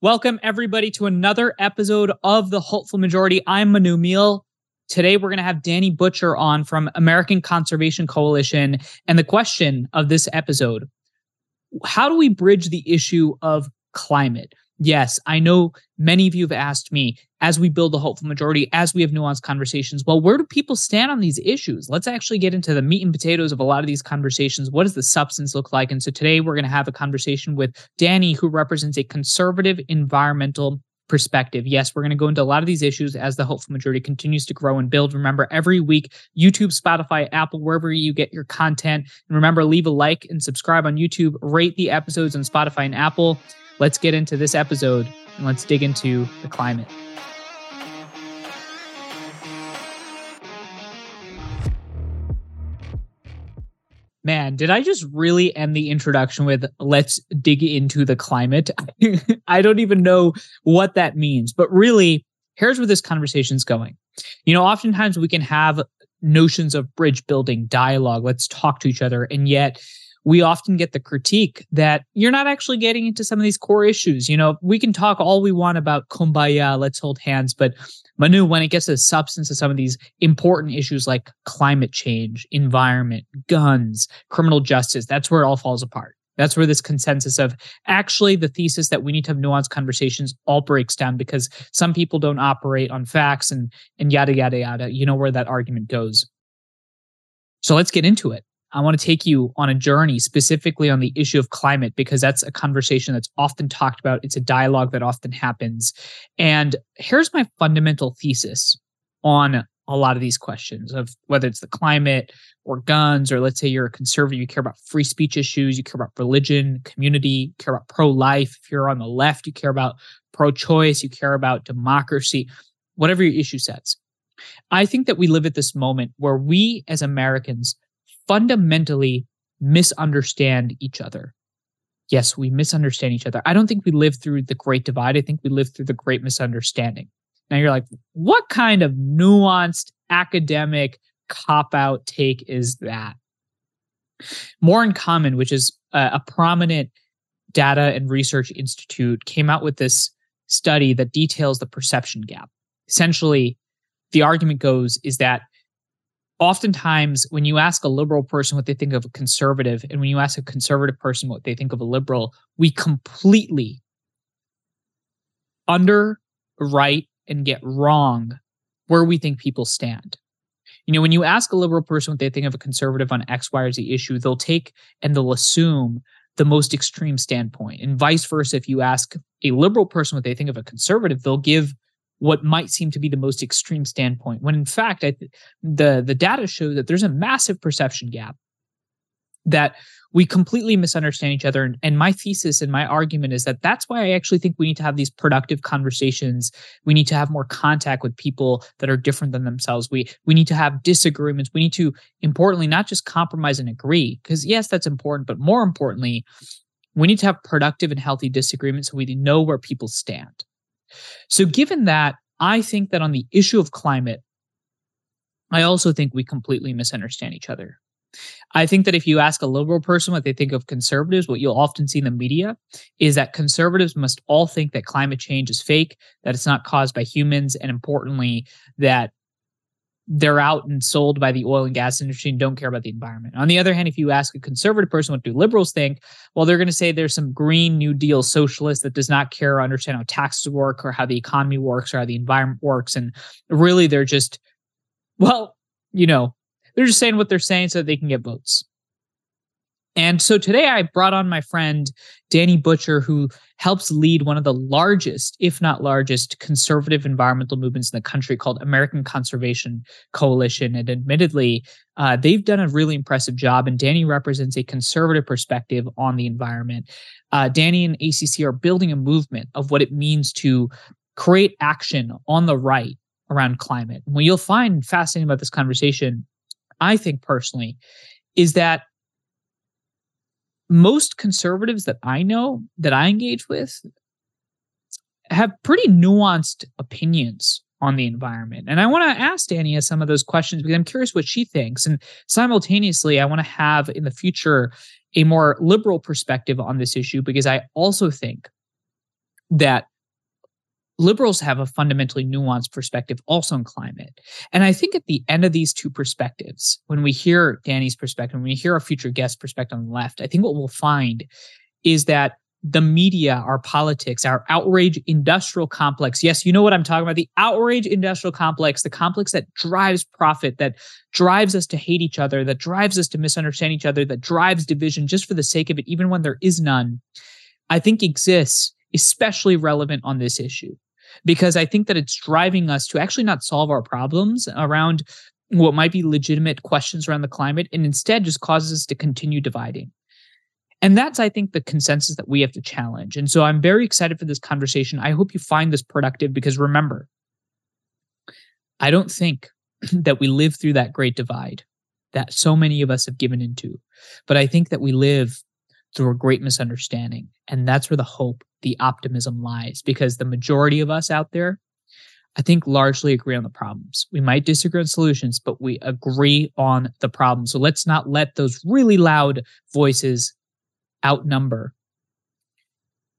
Welcome, everybody, to another episode of The Hopeful Majority. I'm Manu Meel. Today, we're going to have Danny Butcher on from American Conservation Coalition. And the question of this episode how do we bridge the issue of climate? Yes, I know many of you have asked me as we build the hopeful majority, as we have nuanced conversations. Well, where do people stand on these issues? Let's actually get into the meat and potatoes of a lot of these conversations. What does the substance look like? And so today we're going to have a conversation with Danny, who represents a conservative environmental perspective. Yes, we're going to go into a lot of these issues as the hopeful majority continues to grow and build. Remember, every week, YouTube, Spotify, Apple, wherever you get your content. And remember, leave a like and subscribe on YouTube, rate the episodes on Spotify and Apple let's get into this episode and let's dig into the climate. Man, did I just really end the introduction with let's dig into the climate? I don't even know what that means, but really, here's where this conversation's going. You know, oftentimes we can have notions of bridge building, dialogue, let's talk to each other, and yet we often get the critique that you're not actually getting into some of these core issues. You know, we can talk all we want about kumbaya, let's hold hands, but Manu, when it gets to the substance of some of these important issues like climate change, environment, guns, criminal justice, that's where it all falls apart. That's where this consensus of actually the thesis that we need to have nuanced conversations all breaks down because some people don't operate on facts and and yada yada yada. You know where that argument goes. So let's get into it. I want to take you on a journey specifically on the issue of climate because that's a conversation that's often talked about. It's a dialogue that often happens. And here's my fundamental thesis on a lot of these questions of whether it's the climate or guns, or let's say you're a conservative, you care about free speech issues, you care about religion, community, you care about pro life. If you're on the left, you care about pro choice, you care about democracy, whatever your issue sets. I think that we live at this moment where we as Americans fundamentally misunderstand each other. Yes, we misunderstand each other. I don't think we live through the great divide. I think we live through the great misunderstanding. Now you're like, what kind of nuanced academic cop out take is that? More in Common, which is a, a prominent data and research institute, came out with this study that details the perception gap. Essentially, the argument goes is that oftentimes when you ask a liberal person what they think of a conservative and when you ask a conservative person what they think of a liberal we completely underwrite and get wrong where we think people stand. You know when you ask a liberal person what they think of a conservative on x y or z issue they'll take and they'll assume the most extreme standpoint. And vice versa if you ask a liberal person what they think of a conservative they'll give what might seem to be the most extreme standpoint when in fact I, the the data show that there's a massive perception gap that we completely misunderstand each other and, and my thesis and my argument is that that's why i actually think we need to have these productive conversations. We need to have more contact with people that are different than themselves. We we need to have disagreements. We need to importantly not just compromise and agree because yes that's important but more importantly we need to have productive and healthy disagreements so we know where people stand so, given that, I think that on the issue of climate, I also think we completely misunderstand each other. I think that if you ask a liberal person what they think of conservatives, what you'll often see in the media is that conservatives must all think that climate change is fake, that it's not caused by humans, and importantly, that they're out and sold by the oil and gas industry and don't care about the environment. On the other hand, if you ask a conservative person what do liberals think, well, they're going to say there's some green new deal socialist that does not care or understand how taxes work or how the economy works or how the environment works. And really they're just, well, you know, they're just saying what they're saying so they can get votes. And so today I brought on my friend Danny Butcher, who helps lead one of the largest, if not largest, conservative environmental movements in the country called American Conservation Coalition. And admittedly, uh, they've done a really impressive job. And Danny represents a conservative perspective on the environment. Uh, Danny and ACC are building a movement of what it means to create action on the right around climate. And what you'll find fascinating about this conversation, I think personally, is that most conservatives that I know that I engage with have pretty nuanced opinions on the environment. And I want to ask Dania some of those questions because I'm curious what she thinks. And simultaneously, I want to have in the future a more liberal perspective on this issue because I also think that liberals have a fundamentally nuanced perspective also on climate. And I think at the end of these two perspectives, when we hear Danny's perspective, when we hear our future guest perspective on the left, I think what we'll find is that the media, our politics, our outrage industrial complex. Yes, you know what I'm talking about. The outrage industrial complex, the complex that drives profit, that drives us to hate each other, that drives us to misunderstand each other, that drives division just for the sake of it, even when there is none, I think exists especially relevant on this issue because I think that it's driving us to actually not solve our problems around what might be legitimate questions around the climate and instead just causes us to continue dividing. And that's, I think, the consensus that we have to challenge. And so I'm very excited for this conversation. I hope you find this productive because remember, I don't think that we live through that great divide that so many of us have given into, but I think that we live through a great misunderstanding. And that's where the hope, the optimism lies, because the majority of us out there, I think, largely agree on the problems. We might disagree on solutions, but we agree on the problem. So let's not let those really loud voices outnumber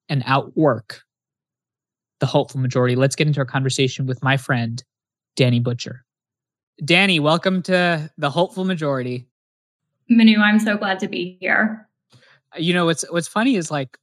and outwork the hopeful majority. Let's get into our conversation with my friend, Danny Butcher. Danny, welcome to the hopeful majority. Manu, I'm so glad to be here you know what's what's funny is like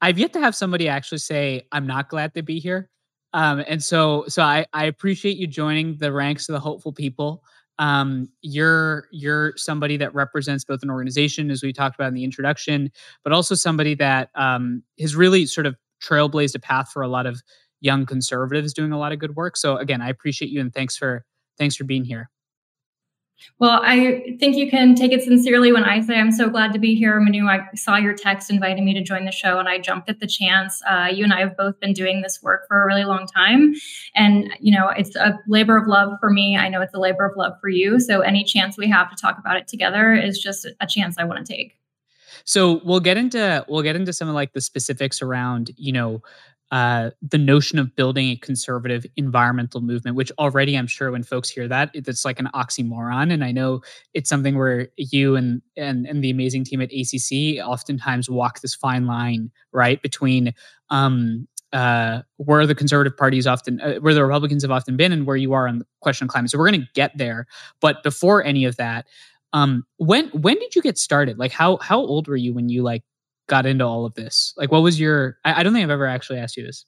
I've yet to have somebody actually say I'm not glad to be here. Um, and so so I I appreciate you joining the ranks of the hopeful people. Um, you're you're somebody that represents both an organization, as we talked about in the introduction, but also somebody that um, has really sort of trailblazed a path for a lot of young conservatives doing a lot of good work. So again, I appreciate you and thanks for thanks for being here. Well, I think you can take it sincerely when I say I'm so glad to be here. Manu, I saw your text inviting me to join the show, and I jumped at the chance. Uh, you and I have both been doing this work for a really long time. And, you know, it's a labor of love for me. I know it's a labor of love for you. So any chance we have to talk about it together is just a chance I want to take. So we'll get into we'll get into some of like the specifics around, you know, uh, the notion of building a conservative environmental movement, which already I'm sure when folks hear that, it's like an oxymoron. And I know it's something where you and and and the amazing team at ACC oftentimes walk this fine line, right, between um, uh, where the conservative parties often, uh, where the Republicans have often been, and where you are on the question of climate. So we're going to get there, but before any of that, um, when when did you get started? Like how how old were you when you like got into all of this? Like, what was your? I, I don't think I've ever actually asked you this.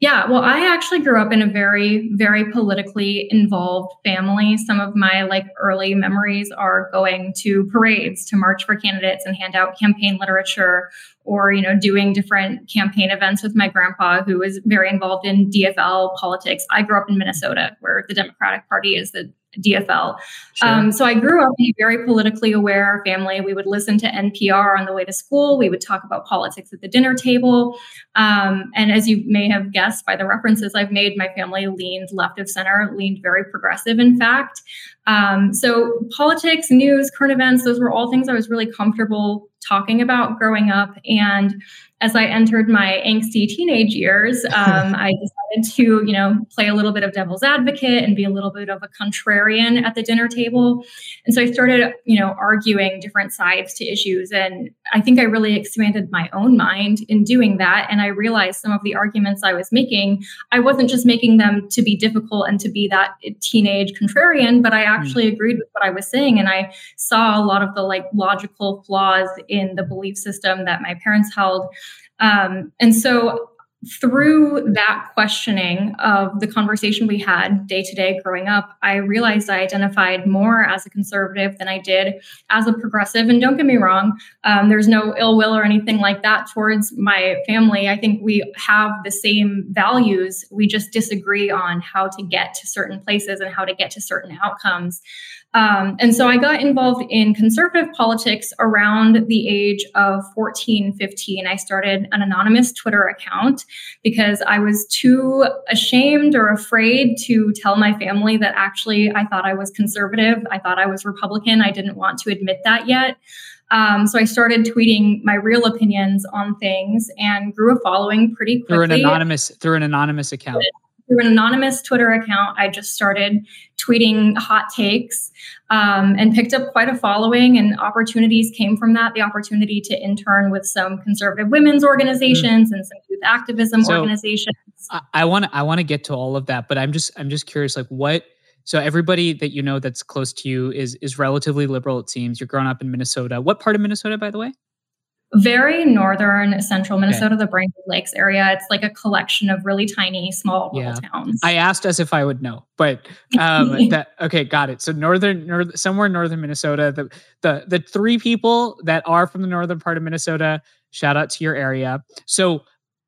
Yeah, well, I actually grew up in a very, very politically involved family. Some of my like early memories are going to parades to march for candidates and hand out campaign literature, or you know, doing different campaign events with my grandpa, who was very involved in DFL politics. I grew up in Minnesota, where the Democratic Party is the DFL. Sure. Um, so I grew up in a very politically aware family. We would listen to NPR on the way to school. We would talk about politics at the dinner table. Um, and as you may have guessed by the references I've made, my family leaned left of center, leaned very progressive, in fact. Um, so politics, news, current events, those were all things I was really comfortable talking about growing up. And as I entered my angsty teenage years, um, I decided to, you know, play a little bit of devil's advocate and be a little bit of a contrarian at the dinner table. And so I started, you know, arguing different sides to issues. And I think I really expanded my own mind in doing that. And I realized some of the arguments I was making, I wasn't just making them to be difficult and to be that teenage contrarian, but I. actually mm. agreed with what I was saying. And I saw a lot of the like logical flaws in the belief system that my parents held. Um, and so through that questioning of the conversation we had day to day growing up, I realized I identified more as a conservative than I did as a progressive. And don't get me wrong, um, there's no ill will or anything like that towards my family. I think we have the same values. We just disagree on how to get to certain places and how to get to certain outcomes. Um, and so I got involved in conservative politics around the age of 14, 15. I started an anonymous Twitter account because I was too ashamed or afraid to tell my family that actually I thought I was conservative. I thought I was Republican. I didn't want to admit that yet. Um, so I started tweeting my real opinions on things and grew a following pretty quickly. Through an anonymous through an anonymous account through an anonymous Twitter account, I just started tweeting hot takes um, and picked up quite a following. And opportunities came from that. The opportunity to intern with some conservative women's organizations mm. and some youth activism so, organizations. I want to I want to get to all of that, but I'm just I'm just curious, like what. So everybody that you know that's close to you is is relatively liberal. It seems you're growing up in Minnesota. What part of Minnesota, by the way? Very northern central Minnesota, okay. the Brainerd Lakes area. It's like a collection of really tiny, small yeah. towns. I asked as if I would know, but um, that okay, got it. So northern, north, somewhere in northern Minnesota, the the the three people that are from the northern part of Minnesota. Shout out to your area. So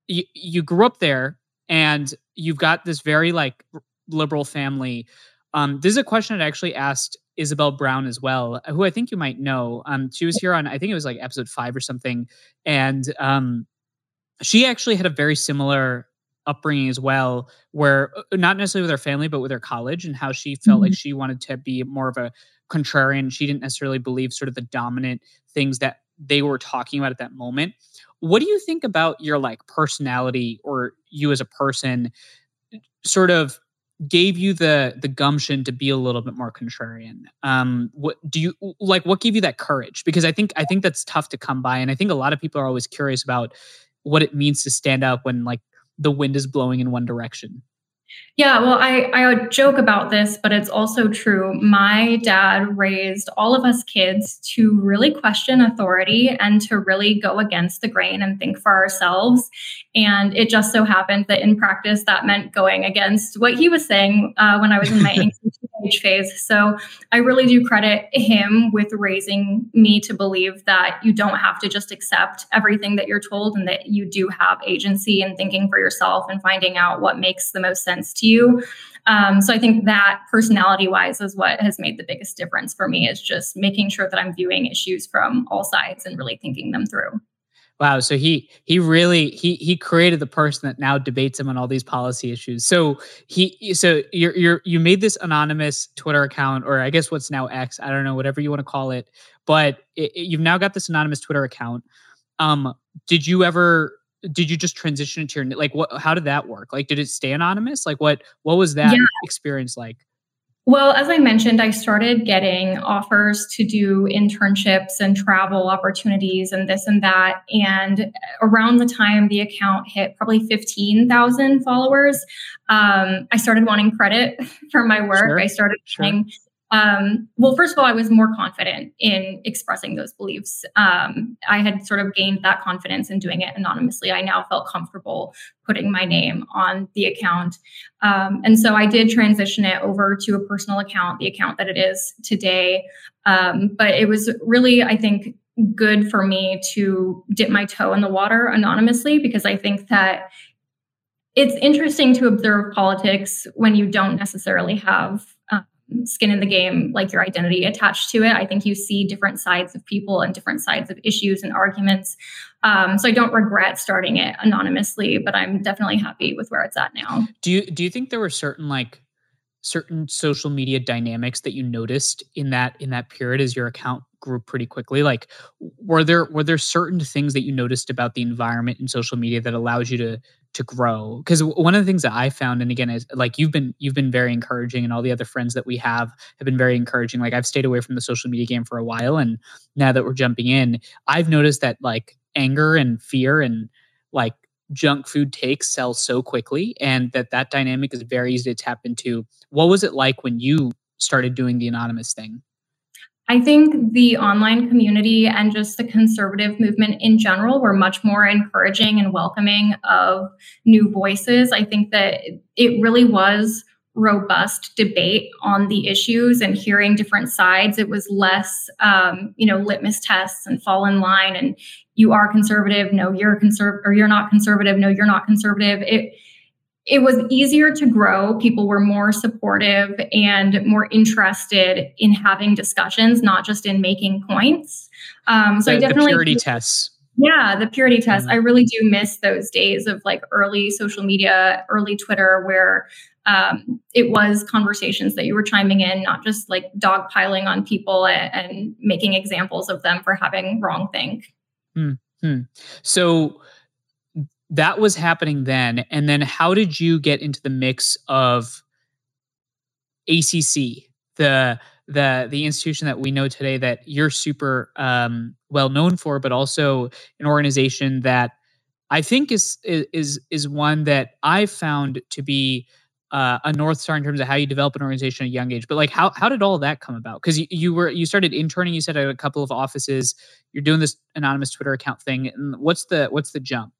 you you grew up there, and you've got this very like liberal family. Um, this is a question I actually asked Isabel Brown as well, who I think you might know. Um, she was here on I think it was like episode five or something, and um, she actually had a very similar upbringing as well, where uh, not necessarily with her family, but with her college, and how she felt mm-hmm. like she wanted to be more of a contrarian. She didn't necessarily believe sort of the dominant things that they were talking about at that moment. What do you think about your like personality or you as a person, sort of gave you the the gumption to be a little bit more contrarian um what do you like what gave you that courage because i think i think that's tough to come by and i think a lot of people are always curious about what it means to stand up when like the wind is blowing in one direction yeah, well, I, I joke about this, but it's also true. My dad raised all of us kids to really question authority and to really go against the grain and think for ourselves. And it just so happened that in practice, that meant going against what he was saying uh, when I was in my teenage phase. So I really do credit him with raising me to believe that you don't have to just accept everything that you're told and that you do have agency in thinking for yourself and finding out what makes the most sense to you. Um, so I think that personality wise is what has made the biggest difference for me is just making sure that I'm viewing issues from all sides and really thinking them through. Wow. So he he really he he created the person that now debates him on all these policy issues. So he so you're you're you made this anonymous Twitter account, or I guess what's now X. I don't know, whatever you want to call it. But it, it, you've now got this anonymous Twitter account. Um, did you ever did you just transition to your like what how did that work like did it stay anonymous like what what was that yeah. experience like well as i mentioned i started getting offers to do internships and travel opportunities and this and that and around the time the account hit probably 15000 followers um, i started wanting credit for my work sure. i started sure. Um, well, first of all, I was more confident in expressing those beliefs. Um, I had sort of gained that confidence in doing it anonymously. I now felt comfortable putting my name on the account. Um, and so I did transition it over to a personal account, the account that it is today. Um, but it was really, I think, good for me to dip my toe in the water anonymously because I think that it's interesting to observe politics when you don't necessarily have skin in the game, like your identity attached to it. I think you see different sides of people and different sides of issues and arguments. Um, so I don't regret starting it anonymously, but I'm definitely happy with where it's at now. Do you do you think there were certain like certain social media dynamics that you noticed in that in that period as your account grew pretty quickly like were there were there certain things that you noticed about the environment in social media that allows you to to grow. Because one of the things that i found and again is like you've been you've been very encouraging and all the other friends that we have have been very encouraging. Like i've stayed away from the social media game for a while and now that we're jumping in i've noticed that like anger and fear and like junk food takes sell so quickly and that that dynamic is very easy to tap into. What was it like when you started doing the anonymous thing I think the online community and just the conservative movement in general were much more encouraging and welcoming of new voices. I think that it really was robust debate on the issues and hearing different sides. It was less, um, you know, litmus tests and fall in line and you are conservative, no, you're conservative, or you're not conservative, no, you're not conservative. It it was easier to grow. People were more supportive and more interested in having discussions, not just in making points. Um, so the, I definitely the purity tests. Yeah, the purity test. Mm-hmm. I really do miss those days of like early social media, early Twitter, where um, it was conversations that you were chiming in, not just like dogpiling on people and, and making examples of them for having wrong think. Mm-hmm. So that was happening then. And then how did you get into the mix of ACC, the the the institution that we know today that you're super um, well known for, but also an organization that I think is is is one that I found to be uh, a north star in terms of how you develop an organization at a young age. But like, how how did all that come about? Because you, you were you started interning. You said at a couple of offices. You're doing this anonymous Twitter account thing. And what's the what's the jump?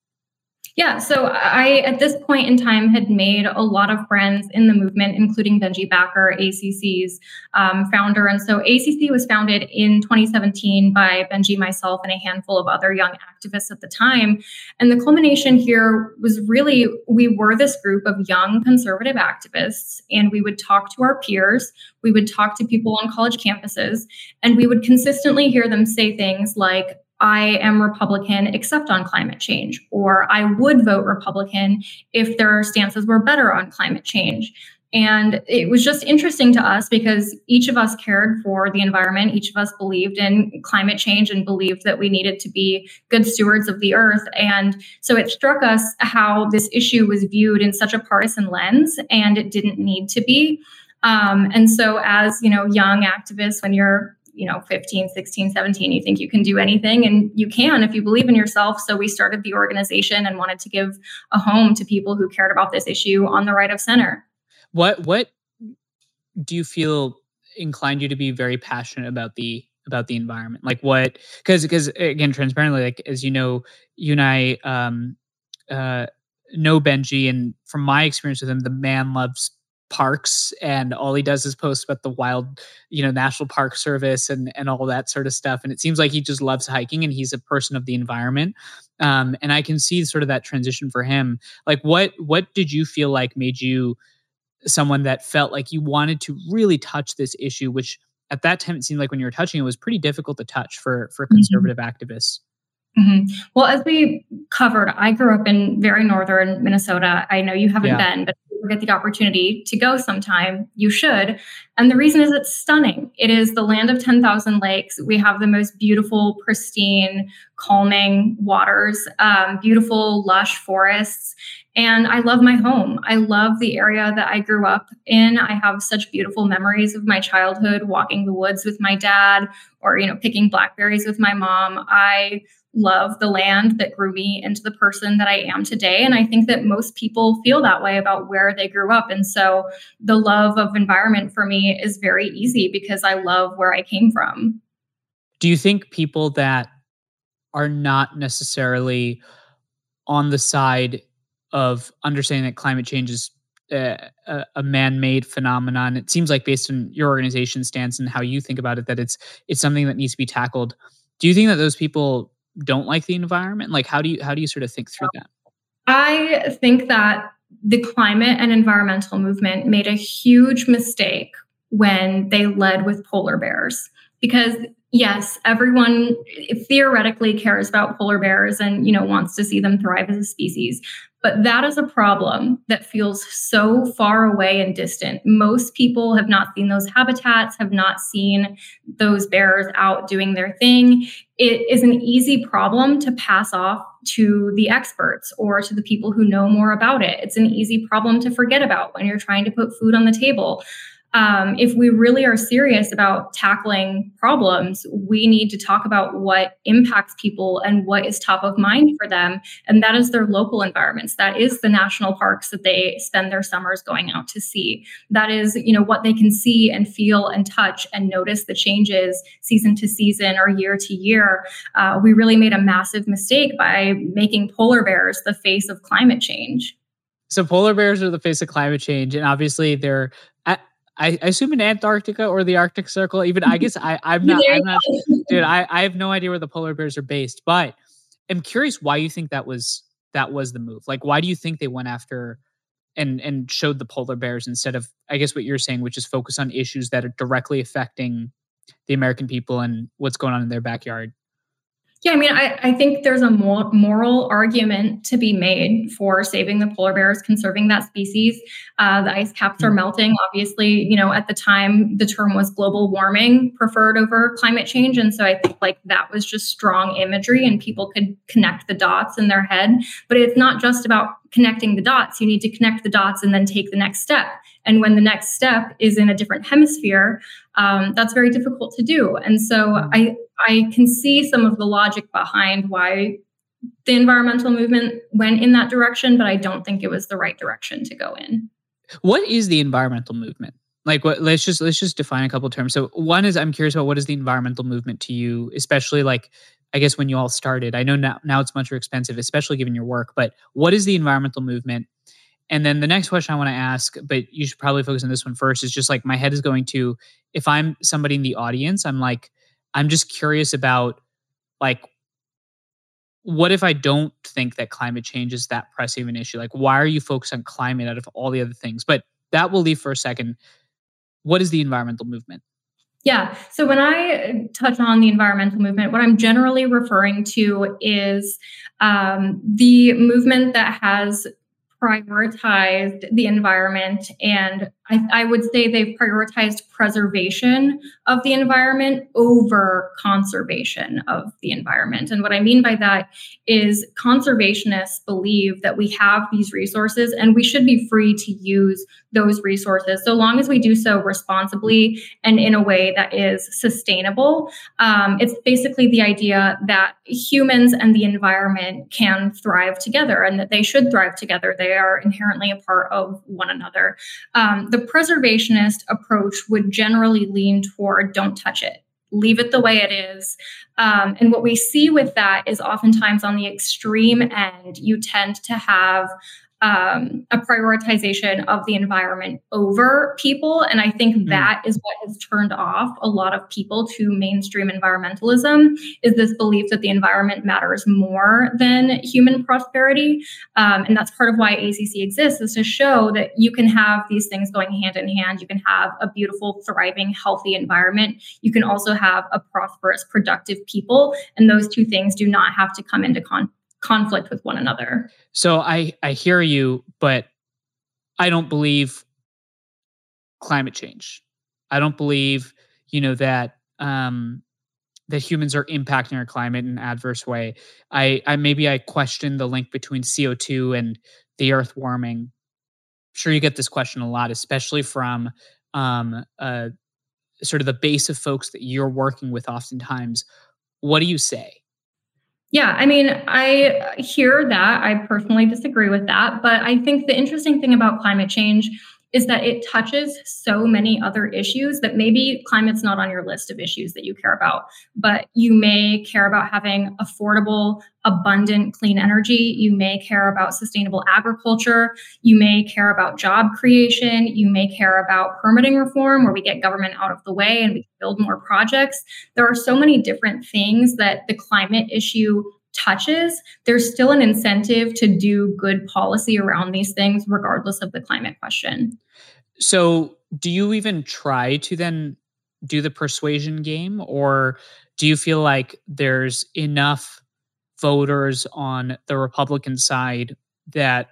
Yeah, so I, at this point in time, had made a lot of friends in the movement, including Benji Backer, ACC's um, founder. And so ACC was founded in 2017 by Benji, myself, and a handful of other young activists at the time. And the culmination here was really we were this group of young conservative activists, and we would talk to our peers, we would talk to people on college campuses, and we would consistently hear them say things like, I am Republican except on climate change, or I would vote Republican if their stances were better on climate change. And it was just interesting to us because each of us cared for the environment. Each of us believed in climate change and believed that we needed to be good stewards of the earth. And so it struck us how this issue was viewed in such a partisan lens, and it didn't need to be. Um, and so, as you know, young activists, when you're you know 15 16 17 you think you can do anything and you can if you believe in yourself. So we started the organization and wanted to give a home to people who cared about this issue on the right of center. What what do you feel inclined you to be very passionate about the about the environment? Like what because because again transparently like as you know you and i um uh know benji and from my experience with him the man loves parks and all he does is post about the wild you know national park service and and all that sort of stuff and it seems like he just loves hiking and he's a person of the environment um, and i can see sort of that transition for him like what what did you feel like made you someone that felt like you wanted to really touch this issue which at that time it seemed like when you were touching it was pretty difficult to touch for for mm-hmm. conservative mm-hmm. activists Mm-hmm. Well, as we covered, I grew up in very northern Minnesota. I know you haven't yeah. been, but get the opportunity to go sometime, you should. And the reason is it's stunning. It is the land of 10,000 lakes. We have the most beautiful, pristine, calming waters, um, beautiful, lush forests. And I love my home. I love the area that I grew up in. I have such beautiful memories of my childhood, walking the woods with my dad or, you know, picking blackberries with my mom. I love the land that grew me into the person that I am today. And I think that most people feel that way about where they grew up. And so the love of environment for me is very easy because I love where I came from. Do you think people that are not necessarily on the side of understanding that climate change is uh, a, a, man-made phenomenon. It seems like based on your organization stance and how you think about it, that it's it's something that needs to be tackled. Do you think that those people don't like the environment? Like how do you how do you sort of think through that? I think that the climate and environmental movement made a huge mistake when they led with polar bears because yes everyone theoretically cares about polar bears and you know wants to see them thrive as a species but that is a problem that feels so far away and distant. Most people have not seen those habitats, have not seen those bears out doing their thing. It is an easy problem to pass off to the experts or to the people who know more about it. It's an easy problem to forget about when you're trying to put food on the table um, if we really are serious about tackling problems, we need to talk about what impacts people and what is top of mind for them. And that is their local environments. That is the national parks that they spend their summers going out to see. That is, you know, what they can see and feel and touch and notice the changes season to season or year to year. Uh, we really made a massive mistake by making polar bears the face of climate change. So polar bears are the face of climate change, and obviously they're I, I, assume in Antarctica or the Arctic Circle. Even I guess I, I'm not. I'm not dude, I, I have no idea where the polar bears are based, but I'm curious why you think that was that was the move. Like, why do you think they went after and and showed the polar bears instead of I guess what you're saying, which is focus on issues that are directly affecting the American people and what's going on in their backyard? Yeah, I mean, I, I think there's a moral argument to be made for saving the polar bears, conserving that species. Uh, the ice caps are hmm. melting. Obviously, you know, at the time, the term was global warming preferred over climate change. And so I think like that was just strong imagery and people could connect the dots in their head. But it's not just about connecting the dots. You need to connect the dots and then take the next step. And when the next step is in a different hemisphere, um, that's very difficult to do. And so hmm. I I can see some of the logic behind why the environmental movement went in that direction, but I don't think it was the right direction to go in. What is the environmental movement? Like what let's just let's just define a couple terms. So one is I'm curious about what is the environmental movement to you, especially like I guess when you all started. I know now now it's much more expensive, especially given your work, but what is the environmental movement? And then the next question I want to ask, but you should probably focus on this one first, is just like my head is going to if I'm somebody in the audience, I'm like, I'm just curious about like what if I don't think that climate change is that pressing of an issue? Like, why are you focused on climate out of all the other things? But that will leave for a second. What is the environmental movement? Yeah. So when I touch on the environmental movement, what I'm generally referring to is um, the movement that has prioritized the environment and I, I, would say they've prioritized preservation of the environment over conservation of the environment. And what I mean by that is conservationists believe that we have these resources and we should be free to use those resources so long as we do so responsibly and in a way that is sustainable. Um, it's basically the idea that humans and the environment can thrive together and that they should thrive together. They are inherently a part of one another. Um, the preservationist approach would generally lean toward don't touch it leave it the way it is. Um, and what we see with that is oftentimes on the extreme end, you tend to have um, a prioritization of the environment over people. And I think mm. that is what has turned off a lot of people to mainstream environmentalism is this belief that the environment matters more than human prosperity. Um, and that's part of why ACC exists is to show that you can have these things going hand in hand. You can have a beautiful, thriving, healthy environment. You can also have a prosperous, productive people. And those two things do not have to come into conflict conflict with one another. So I I hear you, but I don't believe climate change. I don't believe, you know, that um that humans are impacting our climate in an adverse way. I, I maybe I question the link between CO2 and the earth warming. I'm sure you get this question a lot, especially from um, uh, sort of the base of folks that you're working with oftentimes. What do you say? Yeah, I mean, I hear that. I personally disagree with that. But I think the interesting thing about climate change is that it touches so many other issues that maybe climate's not on your list of issues that you care about, but you may care about having affordable, abundant, clean energy. You may care about sustainable agriculture. You may care about job creation. You may care about permitting reform, where we get government out of the way and we build more projects. There are so many different things that the climate issue touches, there's still an incentive to do good policy around these things, regardless of the climate question. So, do you even try to then do the persuasion game, or do you feel like there's enough voters on the Republican side that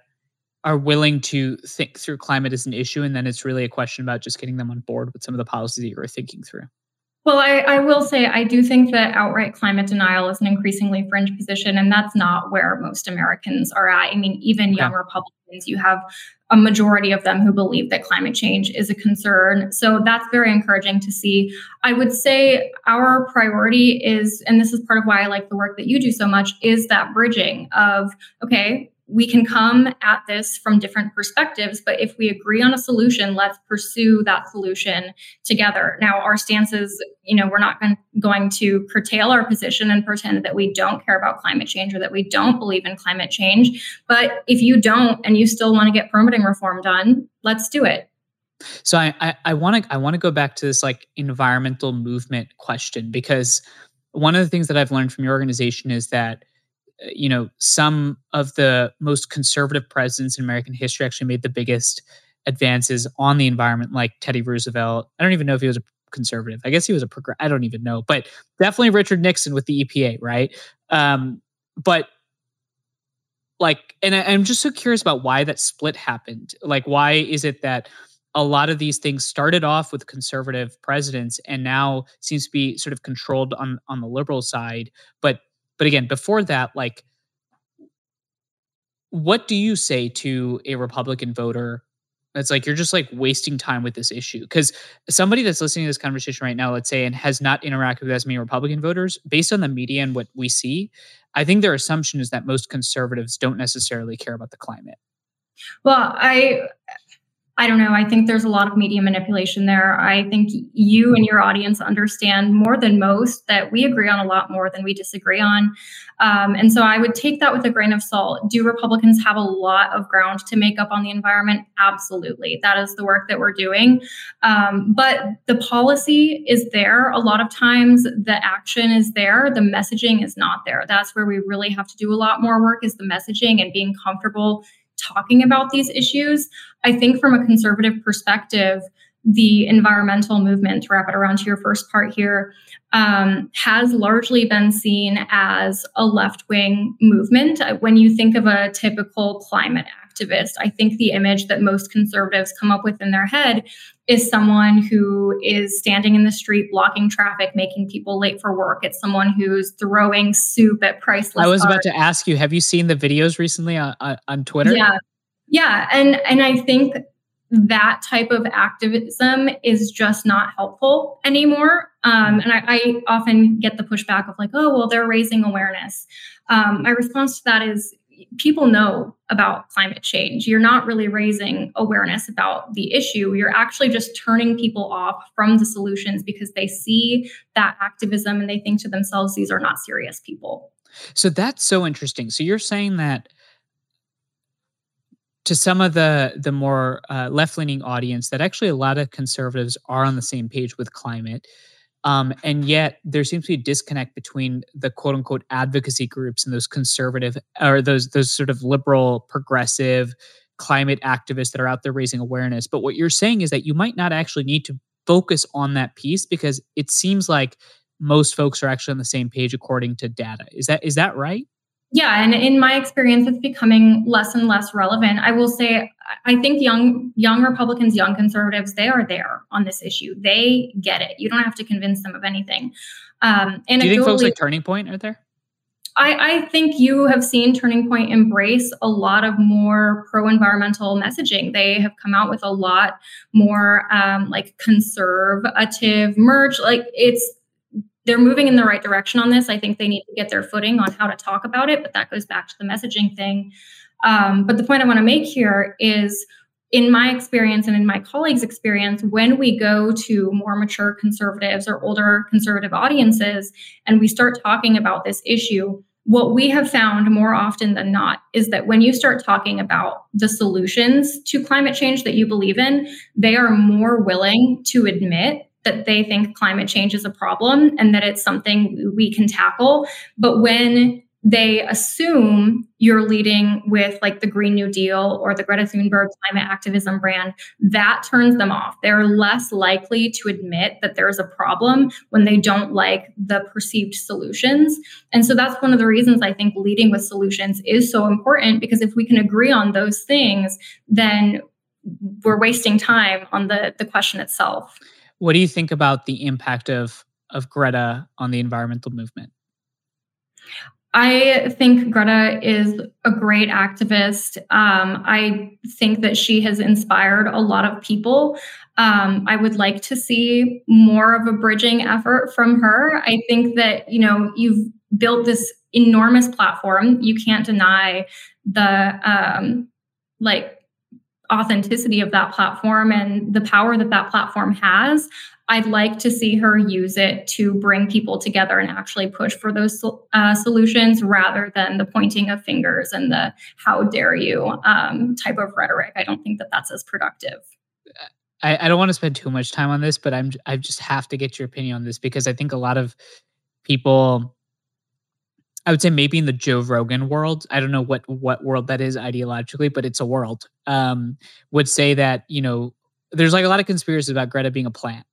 are willing to think through climate as an issue, and then it's really a question about just getting them on board with some of the policies that you're thinking through? Well, I, I, will say I do think that outright climate denial is an increasingly fringe position, and that's not where most Americans are at. I mean, even young Republicans, you have a majority of them who believe that climate change is a concern. So that's very encouraging to see. I would say our priority is, and this is part of why I like the work that you do so much, is that bridging of, okay, we can come at this from different perspectives, but if we agree on a solution, let's pursue that solution together. Now, our stances, you know, we're not going to curtail our position and pretend that we don't care about climate change or that we don't believe in climate change. But if you don't and you still want to get permitting reform done, let's do it. So I I want to I want to go back to this like environmental movement question because one of the things that I've learned from your organization is that you know, some of the most conservative presidents in American history actually made the biggest advances on the environment, like Teddy Roosevelt. I don't even know if he was a conservative. I guess he was a progressive. I don't even know, but definitely Richard Nixon with the EPA, right? Um, but like, and I, I'm just so curious about why that split happened. Like, why is it that a lot of these things started off with conservative presidents and now seems to be sort of controlled on on the liberal side, but but again, before that, like, what do you say to a Republican voter It's like you're just like wasting time with this issue. Because somebody that's listening to this conversation right now, let's say, and has not interacted with as many Republican voters, based on the media and what we see, I think their assumption is that most conservatives don't necessarily care about the climate. Well, I I don't know. I think there's a lot of media manipulation there. I think you and your audience understand more than most that we agree on a lot more than we disagree on. Um, and so I would take that with a grain of salt. Do Republicans have a lot of ground to make up on the environment? Absolutely. That is the work that we're doing. Um, but the policy is there. A lot of times the action is there, the messaging is not there. That's where we really have to do a lot more work is the messaging and being comfortable talking about these issues. I think from a conservative perspective, the environmental movement, to wrap it around to your first part here, um, has largely been seen as a left wing movement. When you think of a typical climate activist, I think the image that most conservatives come up with in their head is someone who is standing in the street blocking traffic, making people late for work. It's someone who's throwing soup at priceless. I was art. about to ask you, have you seen the videos recently on, on, on Twitter? Yeah. Yeah. And and I think that type of activism is just not helpful anymore. Um, and I, I, often get the pushback of like, oh, well, they're raising awareness. Um, my response to that is people know about climate change. You're not really raising awareness about the issue. You're actually just turning people off from the solutions because they see that activism and they think to themselves, these are not serious people. So that's so interesting. So you're saying that to some of the the more uh, left leaning audience that actually a lot of conservatives are on the same page with climate. Um, and yet there seems to be a disconnect between the quote unquote advocacy groups and those conservative or those those sort of liberal progressive climate activists that are out there raising awareness. But what you're saying is that you might not actually need to focus on that piece because it seems like most folks are actually on the same page according to data. Is that is that right? Yeah, and in my experience, it's becoming less and less relevant. I will say, I think young young Republicans, young conservatives, they are there on this issue. They get it. You don't have to convince them of anything. Um, and do you think folks like Turning Point are there? I, I, think you have seen Turning Point embrace a lot of more pro-environmental messaging. They have come out with a lot more um, like conservative merch. Like it's they're moving in the right direction on this. I think they need to get their footing on how to talk about it, but that goes back to the messaging thing. Um, but the point I want to make here is in my experience and in my colleagues' experience, when we go to more mature conservatives or older conservative audiences and we start talking about this issue, what we have found more often than not is that when you start talking about the solutions to climate change that you believe in, they are more willing to admit that they think climate change is a problem and that it's something we can tackle. But when they assume you're leading with like the Green New Deal or the Greta Thunberg climate activism brand, that turns them off. They're less likely to admit that there's a problem when they don't like the perceived solutions. And so that's one of the reasons I think leading with solutions is so important because if we can agree on those things, then we're wasting time on the, the question itself. What do you think about the impact of of Greta on the environmental movement? I think Greta is a great activist. Um, I think that she has inspired a lot of people. Um, I would like to see more of a bridging effort from her. I think that, you know, you've built this enormous platform. You can't deny the, um, like, authenticity of that platform and the power that that platform has. I'd like to see her use it to bring people together and actually push for those uh, solutions rather than the pointing of fingers and the how dare you um, type of rhetoric. I don't think that that's as productive. I, I don't want to spend too much time on this, but I'm I just have to get your opinion on this because I think a lot of people I would say maybe in the Joe Rogan world, I don't know what what world that is ideologically, but it's a world. Um, would say that you know there's like a lot of conspiracies about Greta being a plant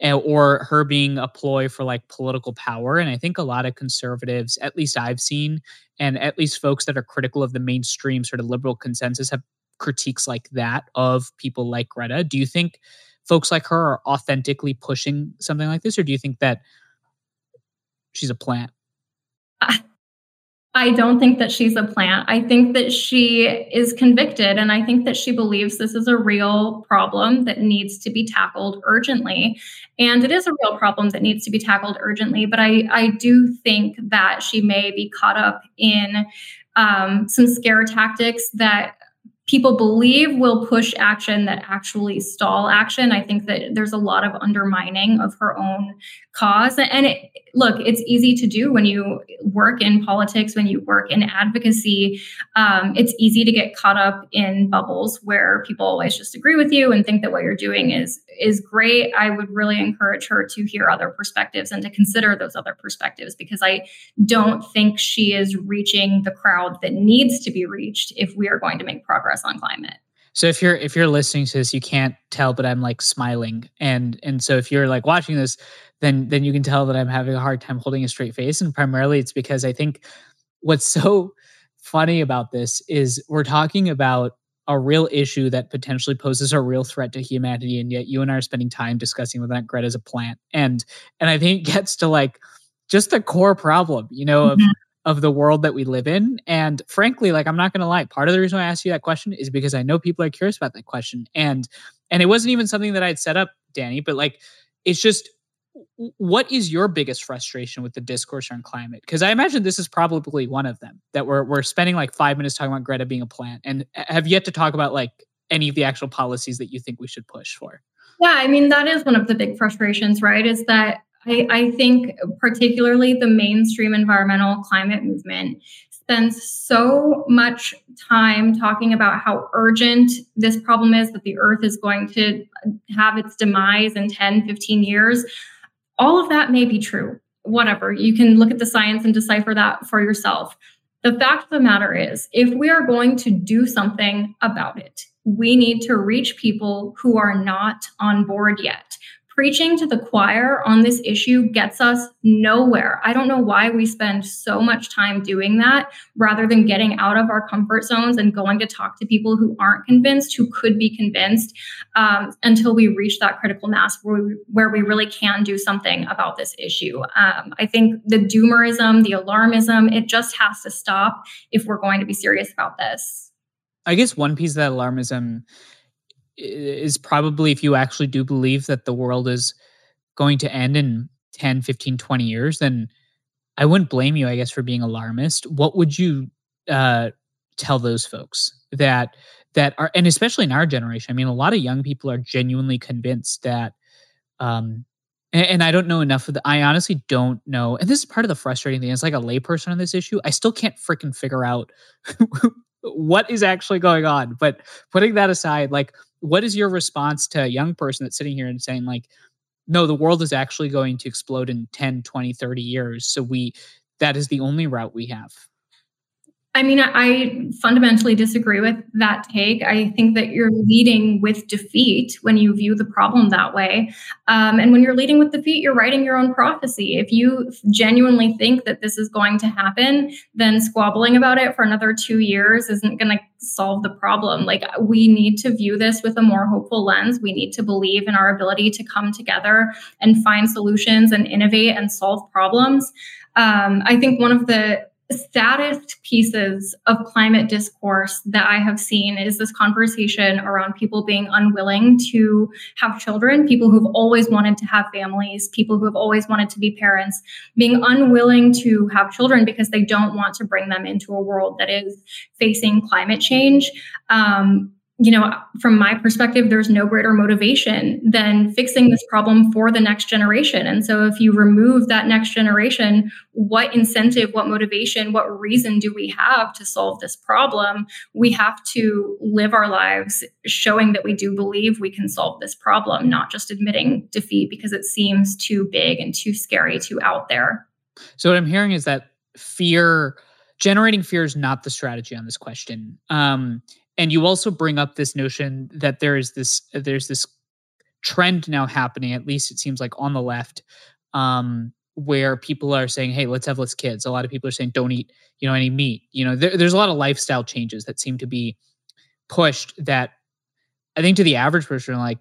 eh, or her being a ploy for like political power. And I think a lot of conservatives, at least I've seen, and at least folks that are critical of the mainstream sort of liberal consensus have critiques like that of people like Greta. Do you think folks like her are authentically pushing something like this, or do you think that she's a plant? I don't think that she's a plant. I think that she is convicted, and I think that she believes this is a real problem that needs to be tackled urgently. And it is a real problem that needs to be tackled urgently. But I, I do think that she may be caught up in um, some scare tactics that people believe will push action that actually stall action. I think that there's a lot of undermining of her own cause. And it, look, it's easy to do when you work in politics, when you work in advocacy. Um, it's easy to get caught up in bubbles where people always just agree with you and think that what you're doing is is great. I would really encourage her to hear other perspectives and to consider those other perspectives because I don't think she is reaching the crowd that needs to be reached if we are going to make progress on climate. So if you're if you're listening to this, you can't tell, but I'm like smiling, and and so if you're like watching this, then then you can tell that I'm having a hard time holding a straight face, and primarily it's because I think what's so funny about this is we're talking about a real issue that potentially poses a real threat to humanity, and yet you and I are spending time discussing whether that Greta is a plant, and and I think it gets to like just the core problem, you know, mm-hmm. Of the world that we live in. And frankly, like I'm not gonna lie, part of the reason I asked you that question is because I know people are curious about that question. And and it wasn't even something that I'd set up, Danny, but like it's just what is your biggest frustration with the discourse on climate? Because I imagine this is probably one of them that we're we're spending like five minutes talking about Greta being a plant and have yet to talk about like any of the actual policies that you think we should push for. Yeah, I mean that is one of the big frustrations, right? Is that I, I think, particularly the mainstream environmental climate movement, spends so much time talking about how urgent this problem is that the earth is going to have its demise in 10, 15 years. All of that may be true. Whatever. You can look at the science and decipher that for yourself. The fact of the matter is, if we are going to do something about it, we need to reach people who are not on board yet preaching to the choir on this issue gets us nowhere. I don't know why we spend so much time doing that rather than getting out of our comfort zones and going to talk to people who aren't convinced, who could be convinced, um, until we reach that critical mass where we, where we really can do something about this issue. Um, I think the doomerism, the alarmism, it just has to stop if we're going to be serious about this. I guess one piece of that alarmism is probably if you actually do believe that the world is going to end in 10, 15, 20 years, then I wouldn't blame you, I guess, for being alarmist. What would you uh, tell those folks that that are, and especially in our generation? I mean, a lot of young people are genuinely convinced that, um, and, and I don't know enough of the. I honestly don't know, and this is part of the frustrating thing. It's like a layperson on this issue, I still can't freaking figure out what is actually going on. But putting that aside, like what is your response to a young person that's sitting here and saying like no the world is actually going to explode in 10 20 30 years so we that is the only route we have I mean, I fundamentally disagree with that take. I think that you're leading with defeat when you view the problem that way. Um, and when you're leading with defeat, you're writing your own prophecy. If you genuinely think that this is going to happen, then squabbling about it for another two years isn't going to solve the problem. Like, we need to view this with a more hopeful lens. We need to believe in our ability to come together and find solutions and innovate and solve problems. Um, I think one of the saddest pieces of climate discourse that I have seen is this conversation around people being unwilling to have children, people who've always wanted to have families, people who have always wanted to be parents, being unwilling to have children because they don't want to bring them into a world that is facing climate change. Um, you know, from my perspective, there's no greater motivation than fixing this problem for the next generation. And so, if you remove that next generation, what incentive, what motivation, what reason do we have to solve this problem? We have to live our lives showing that we do believe we can solve this problem, not just admitting defeat because it seems too big and too scary, too out there. So, what I'm hearing is that fear generating fear is not the strategy on this question. Um, and you also bring up this notion that there is this there's this trend now happening at least it seems like on the left um, where people are saying hey let's have less kids. A lot of people are saying don't eat you know any meat. You know there, there's a lot of lifestyle changes that seem to be pushed that i think to the average person like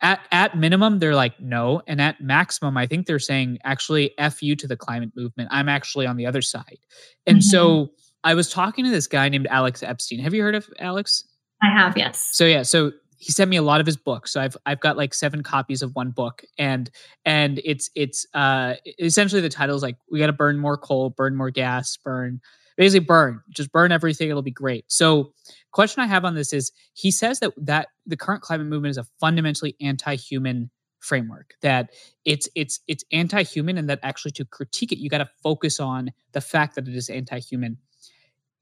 at at minimum they're like no. And at maximum i think they're saying actually f you to the climate movement. I'm actually on the other side. And mm-hmm. so i was talking to this guy named alex epstein. Have you heard of alex? I have yes. So yeah so he sent me a lot of his books. So i've i've got like seven copies of one book and and it's it's uh essentially the title is like we got to burn more coal burn more gas burn basically burn just burn everything it'll be great. So question i have on this is he says that that the current climate movement is a fundamentally anti-human framework that it's it's it's anti-human and that actually to critique it you got to focus on the fact that it is anti-human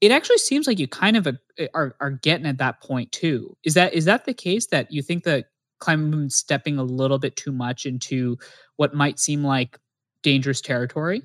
it actually seems like you kind of uh, are, are getting at that point too. Is that is that the case that you think the climate movement stepping a little bit too much into what might seem like dangerous territory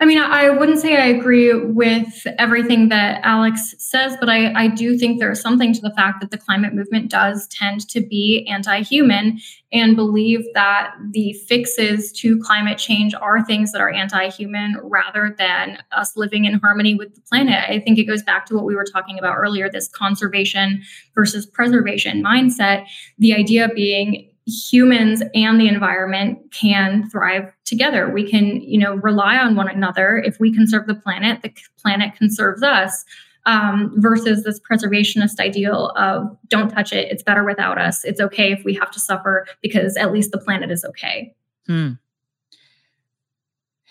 I mean, I wouldn't say I agree with everything that Alex says, but I, I do think there's something to the fact that the climate movement does tend to be anti human and believe that the fixes to climate change are things that are anti human rather than us living in harmony with the planet. I think it goes back to what we were talking about earlier this conservation versus preservation mindset. The idea being humans and the environment can thrive together. We can, you know, rely on one another. If we conserve the planet, the planet conserves us. Um, versus this preservationist ideal of don't touch it, it's better without us. It's okay if we have to suffer because at least the planet is okay. Hmm.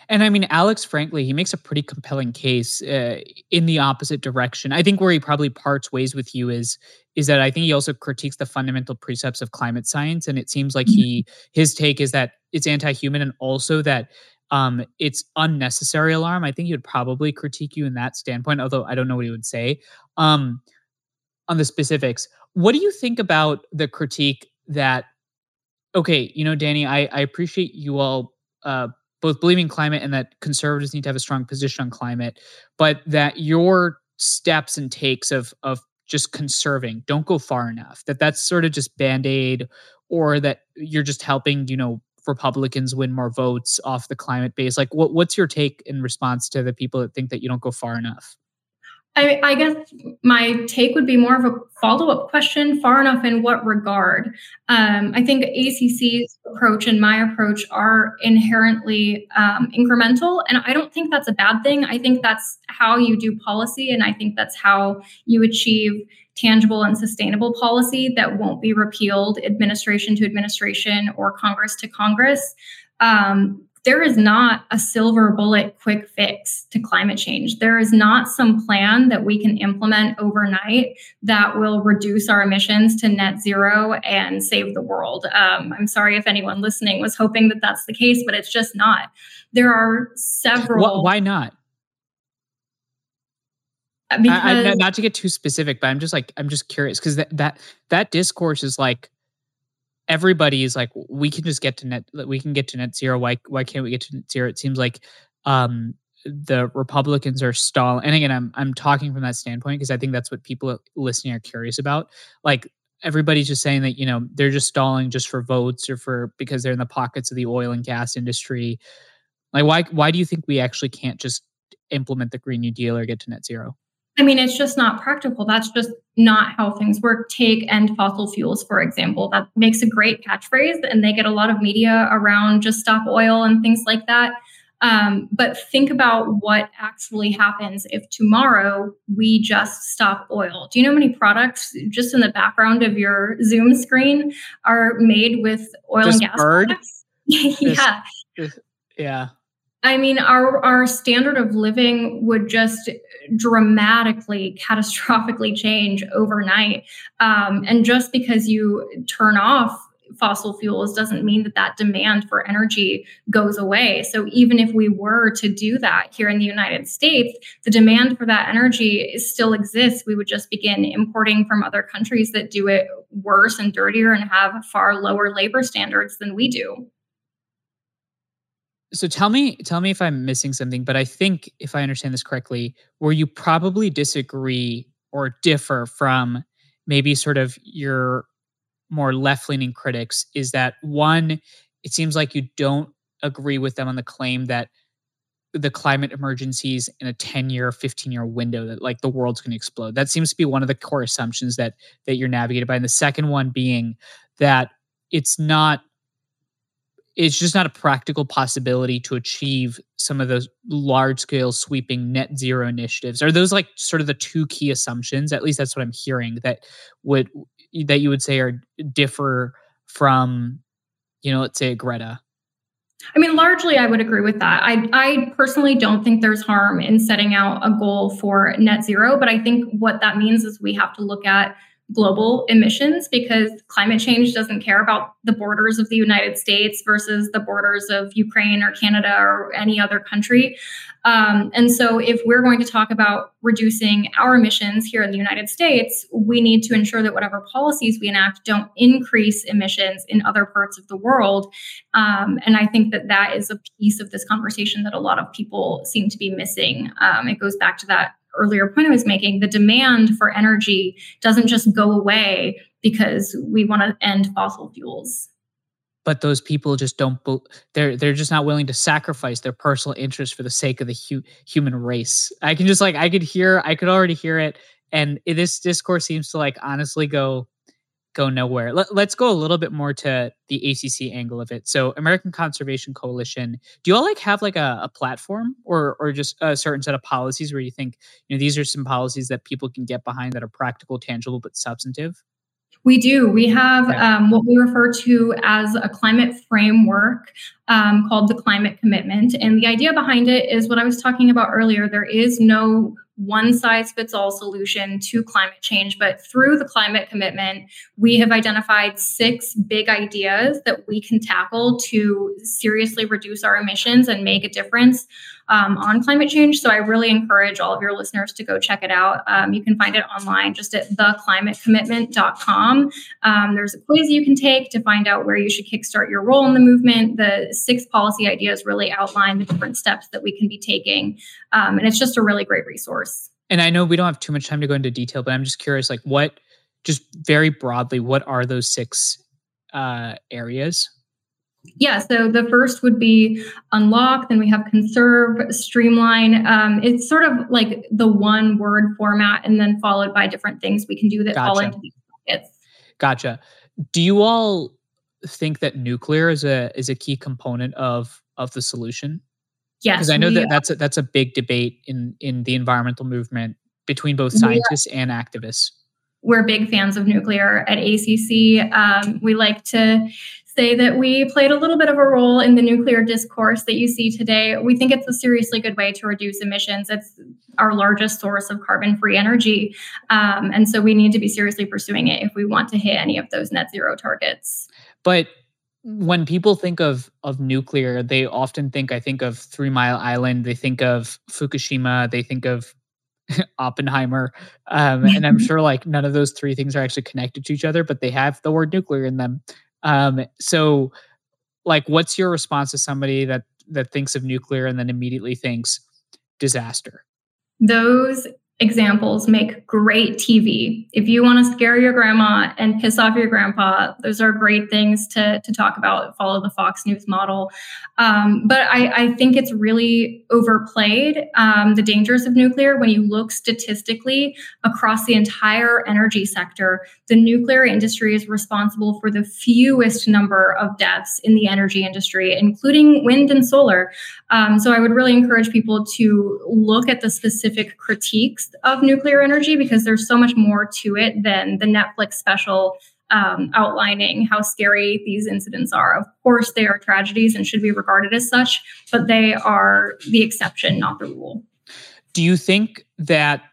And I mean, Alex, frankly, he makes a pretty compelling case uh, in the opposite direction. I think where he probably parts ways with you is is that I think he also critiques the fundamental precepts of climate science, and it seems like mm-hmm. he his take is that it's anti-human, and also that um, it's unnecessary alarm. I think he would probably critique you in that standpoint, although I don't know what he would say um, on the specifics. What do you think about the critique that? Okay, you know, Danny, I, I appreciate you all uh, both believing climate and that conservatives need to have a strong position on climate, but that your steps and takes of of just conserving don't go far enough. That that's sort of just band aid, or that you're just helping you know Republicans win more votes off the climate base. Like, what what's your take in response to the people that think that you don't go far enough? I, I, guess my take would be more of a follow up question far enough in what regard? Um, I think ACC's approach and my approach are inherently um, incremental, and I don't think that's a bad thing. I think that's how you do policy, and I think that's how you achieve tangible and sustainable policy that won't be repealed administration to administration or Congress to Congress. Um, there is not a silver bullet quick fix to climate change. There is not some plan that we can implement overnight that will reduce our emissions to net zero and save the world. Um, I'm sorry if anyone listening was hoping that that's the case, but it's just not. There are several. why not? Because I, I, not to get too specific, but I'm just like I'm just curious because that that that discourse is like everybody is like we can just get to net we can get to net zero. Why why can't we get to net zero? It seems like um the republicans are stalling and again i'm i'm talking from that standpoint because i think that's what people listening are curious about. Like everybody's just saying that you know they're just stalling just for votes or for because they're in the pockets of the oil and gas industry. Like why why do you think we actually can't just implement the green new deal or get to net zero I mean, it's just not practical. That's just not how things work. Take end fossil fuels, for example. That makes a great catchphrase, and they get a lot of media around just stop oil and things like that. Um, but think about what actually happens if tomorrow we just stop oil. Do you know how many products just in the background of your Zoom screen are made with oil just and gas bird? yeah. Just, yeah. I mean, our our standard of living would just dramatically, catastrophically change overnight. Um, and just because you turn off fossil fuels doesn't mean that that demand for energy goes away. So even if we were to do that here in the United States, the demand for that energy still exists. We would just begin importing from other countries that do it worse and dirtier and have far lower labor standards than we do so tell me tell me if i'm missing something but i think if i understand this correctly where you probably disagree or differ from maybe sort of your more left-leaning critics is that one it seems like you don't agree with them on the claim that the climate emergencies in a 10 year 15 year window that like the world's going to explode. That seems to be one of the core assumptions that that you're navigated by. And the second one being that it's not it's just not a practical possibility to achieve some of those large scale sweeping net zero initiatives. Are those like sort of the two key assumptions? At least that's what i'm hearing that would that you would say are differ from you know let's say greta. I mean, largely, I would agree with that. I, I personally don't think there's harm in setting out a goal for net zero, but I think what that means is we have to look at global emissions because climate change doesn't care about the borders of the United States versus the borders of Ukraine or Canada or any other country. Um, and so, if we're going to talk about reducing our emissions here in the United States, we need to ensure that whatever policies we enact don't increase emissions in other parts of the world. Um, and I think that that is a piece of this conversation that a lot of people seem to be missing. Um, it goes back to that earlier point I was making, the demand for energy doesn't just go away because we want to end fossil fuels. But those people just don't. They're they're just not willing to sacrifice their personal interest for the sake of the hu- human race. I can just like I could hear. I could already hear it, and this discourse seems to like honestly go go nowhere. Let, us go a little bit more to the ACC angle of it. So, American Conservation Coalition, do you all like have like a, a, platform or or just a certain set of policies where you think you know these are some policies that people can get behind that are practical, tangible, but substantive? We do. We have um, what we refer to as a climate framework um, called the Climate Commitment. And the idea behind it is what I was talking about earlier. There is no one size fits all solution to climate change. But through the climate commitment, we have identified six big ideas that we can tackle to seriously reduce our emissions and make a difference um, on climate change. So I really encourage all of your listeners to go check it out. Um, you can find it online just at theclimatecommitment.com. Um, there's a quiz you can take to find out where you should kickstart your role in the movement. The six policy ideas really outline the different steps that we can be taking. Um, and it's just a really great resource. And I know we don't have too much time to go into detail, but I'm just curious, like what, just very broadly, what are those six uh, areas? Yeah, so the first would be unlock, then we have conserve, streamline. Um, it's sort of like the one word format, and then followed by different things we can do that gotcha. fall into these buckets. Gotcha. Do you all think that nuclear is a is a key component of of the solution? Yes, because I know that that's a, that's a big debate in in the environmental movement between both scientists and activists. We're big fans of nuclear at ACC. Um, we like to say that we played a little bit of a role in the nuclear discourse that you see today. We think it's a seriously good way to reduce emissions. It's our largest source of carbon free energy. Um, and so we need to be seriously pursuing it if we want to hit any of those net zero targets. But when people think of of nuclear, they often think I think of Three Mile Island, they think of Fukushima, they think of Oppenheimer. Um, and I'm sure like none of those three things are actually connected to each other, but they have the word nuclear in them. Um, so, like, what's your response to somebody that that thinks of nuclear and then immediately thinks disaster? Those examples make great TV. If you want to scare your grandma and piss off your grandpa, those are great things to, to talk about. Follow the Fox News model. Um, but I, I, think it's really overplayed um, the dangers of nuclear when you look statistically across the entire energy sector. The nuclear industry is responsible for the fewest number of deaths in the energy industry, including wind and solar. Um, so I would really encourage people to look at the specific critiques of nuclear energy because there's so much more to it than the Netflix special um, outlining how scary these incidents are. Of course, they are tragedies and should be regarded as such, but they are the exception, not the rule. Do you think that